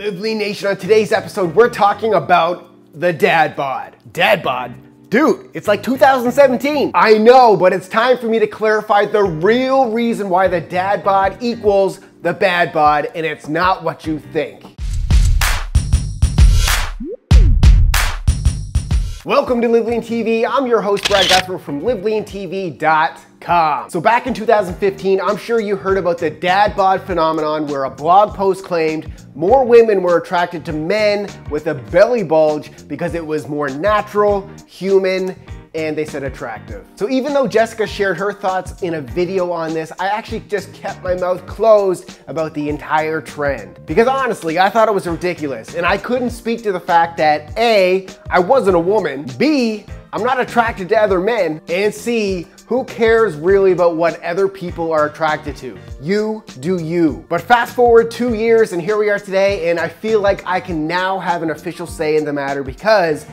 Live Lean Nation, on today's episode, we're talking about the dad bod. Dad bod? Dude, it's like 2017. I know, but it's time for me to clarify the real reason why the dad bod equals the bad bod, and it's not what you think. Welcome to Live Lean TV. I'm your host, Brad Gouthro from LiveLeanTV.com. So back in 2015, I'm sure you heard about the dad bod phenomenon where a blog post claimed more women were attracted to men with a belly bulge because it was more natural, human, and they said attractive. So even though Jessica shared her thoughts in a video on this, I actually just kept my mouth closed about the entire trend. Because honestly, I thought it was ridiculous, and I couldn't speak to the fact that A, I wasn't a woman, B, I'm not attracted to other men, and C, who cares really about what other people are attracted to? You do you. But fast forward two years and here we are today and I feel like I can now have an official say in the matter because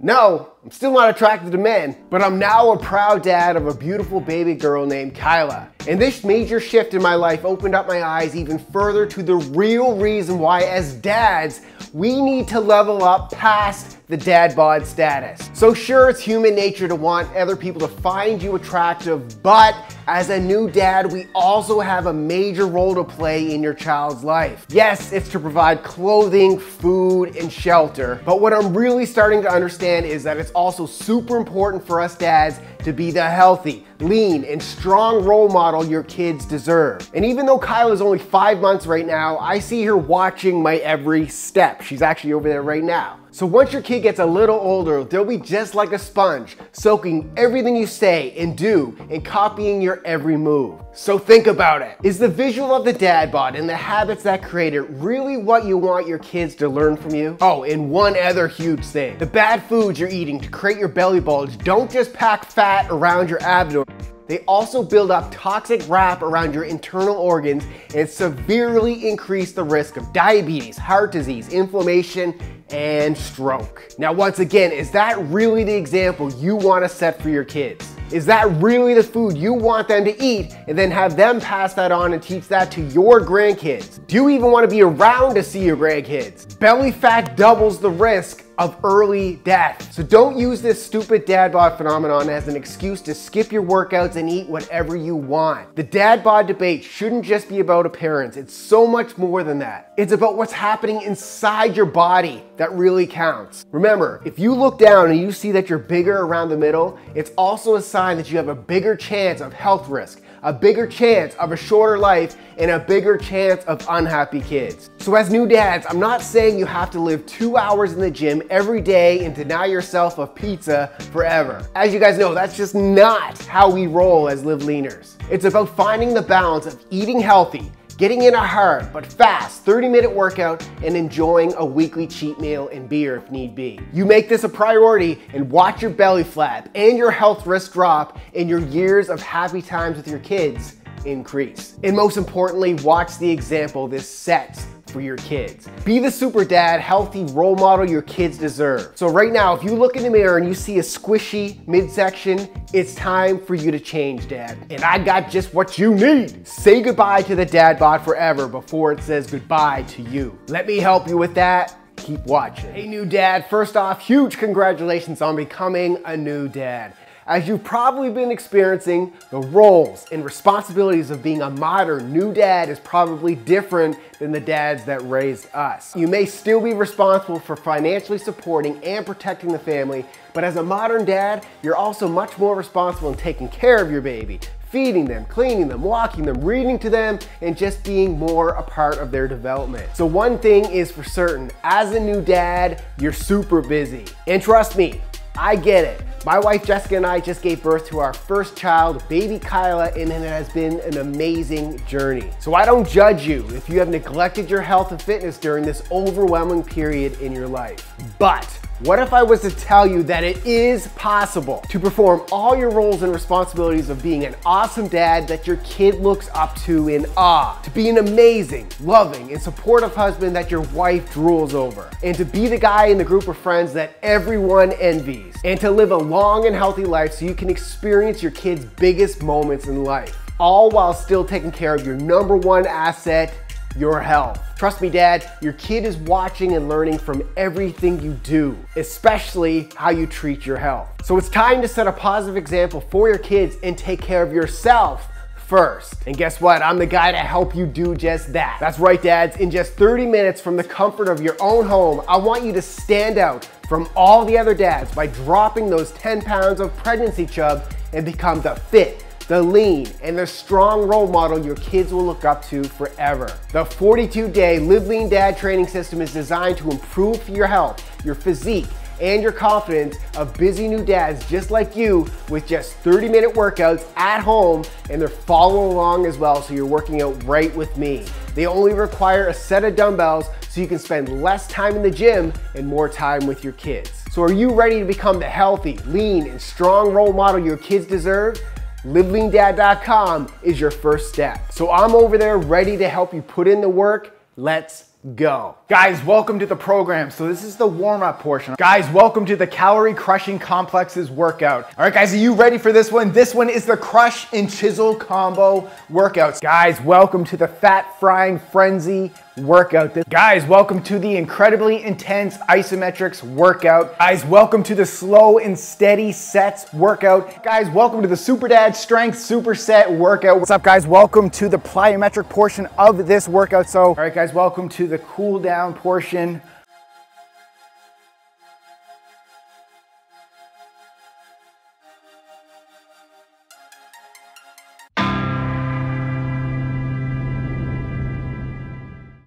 no, I'm still not attracted to men, but I'm now a proud dad of a beautiful baby girl named Kyla. And this major shift in my life opened up my eyes even further to the real reason why as dads, we need to level up past the dad bod status. So sure, it's human nature to want other people to find you attractive, but as a new dad, we also have a major role to play in your child's life. Yes, it's to provide clothing, food, and shelter, but what I'm really starting to understand is that it's also super important for us dads to be the healthy, lean, and strong role model your kids deserve. And even though Kyla is only five months right now, I see her watching my every step. She's actually over there right now. So once your kid gets a little older, they'll be just like a sponge, soaking everything you say and do and copying your every move. So think about it. Is the visual of the dad bod and the habits that create it really what you want your kids to learn from you? Oh, and one other huge thing. The bad foods you're eating to create your belly bulge don't just pack fat around your abdomen. They also build up toxic wrap around your internal organs and severely increase the risk of diabetes, heart disease, inflammation, and stroke. Now, once again, is that really the example you want to set for your kids? Is that really the food you want them to eat and then have them pass that on and teach that to your grandkids? Do you even want to be around to see your grandkids? Belly fat doubles the risk of early death. So don't use this stupid dad bod phenomenon as an excuse to skip your workouts and eat whatever you want. The dad bod debate shouldn't just be about appearance. It's so much more than that. It's about what's happening inside your body that really counts. Remember, if you look down and you see that you're bigger around the middle, it's also a sign that you have a bigger chance of health risk a bigger chance of a shorter life and a bigger chance of unhappy kids. So as new dads, I'm not saying you have to live two hours in the gym every day and deny yourself a pizza forever. As you guys know, that's just not how we roll as live leaners. It's about finding the balance of eating healthy, getting in a hard but fast 30 minute workout and enjoying a weekly cheat meal and beer if need be. You make this a priority and watch your belly flap and your health risk drop and your years of happy times with your kids increase. And most importantly, watch the example this sets for your kids. Be the super dad, healthy role model your kids deserve. So right now, if you look in the mirror and you see a squishy midsection, it's time for you to change, dad. And I got just what you need. Say goodbye to the dad bod forever before it says goodbye to you. Let me help you with that keep watching. Hey new dad, first off, huge congratulations on becoming a new dad. As you've probably been experiencing, the roles and responsibilities of being a modern new dad is probably different than the dads that raised us. You may still be responsible for financially supporting and protecting the family, but as a modern dad, you're also much more responsible in taking care of your baby, feeding them, cleaning them, walking them, reading to them, and just being more a part of their development. So one thing is for certain, as a new dad, you're super busy. And trust me, I get it. My wife Jessica and I just gave birth to our first child, baby Kyla, and it has been an amazing journey. So I don't judge you if you have neglected your health and fitness during this overwhelming period in your life. But what if I was to tell you that it is possible to perform all your roles and responsibilities of being an awesome dad that your kid looks up to in awe, to be an amazing, loving, and supportive husband that your wife drools over, and to be the guy in the group of friends that everyone envies, and to live a long and healthy life so you can experience your kid's biggest moments in life, all while still taking care of your number one asset, your health. Trust me, dad, your kid is watching and learning from everything you do, especially how you treat your health. So it's time to set a positive example for your kids and take care of yourself first. And guess what? I'm the guy to help you do just that. That's right, dads. In just 30 minutes from the comfort of your own home, I want you to stand out from all the other dads by dropping those 10 pounds of pregnancy chub and become the fit, the lean, and the strong role model your kids will look up to forever. The 42 day Live Lean Dad training system is designed to improve your health, your physique, and your confidence of busy new dads just like you with just 30 minute workouts at home and they're following along as well so you're working out right with me. They only require a set of dumbbells so you can spend less time in the gym and more time with your kids. So are you ready to become the healthy, lean, and strong role model your kids deserve? LiveLeanDad.com is your first step. So I'm over there ready to help you put in the work. Let's go. Guys, welcome to the program. So this is the warm-up portion. Guys, welcome to the Calorie Crushing Complexes workout. All right, guys, are you ready for this one? This one is the Crush and Chisel Combo workouts. Guys, welcome to the Fat Frying Frenzy workout. Guys, welcome to the incredibly intense isometrics workout. Guys, welcome to the slow and steady sets workout. Guys, welcome to the Super Dad Strength Superset workout. What's up, guys? Welcome to the plyometric portion of this workout. So, all right, guys, welcome to the cool down portion